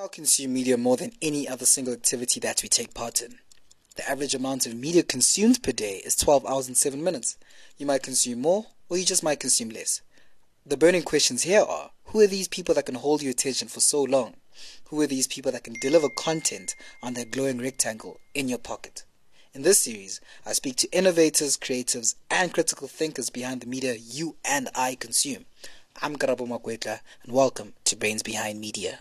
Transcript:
now consume media more than any other single activity that we take part in. The average amount of media consumed per day is 12 hours and 7 minutes. You might consume more, or you just might consume less. The burning questions here are who are these people that can hold your attention for so long? Who are these people that can deliver content on that glowing rectangle in your pocket? In this series, I speak to innovators, creatives, and critical thinkers behind the media you and I consume. I'm Karabo Makwetla, and welcome to Brains Behind Media.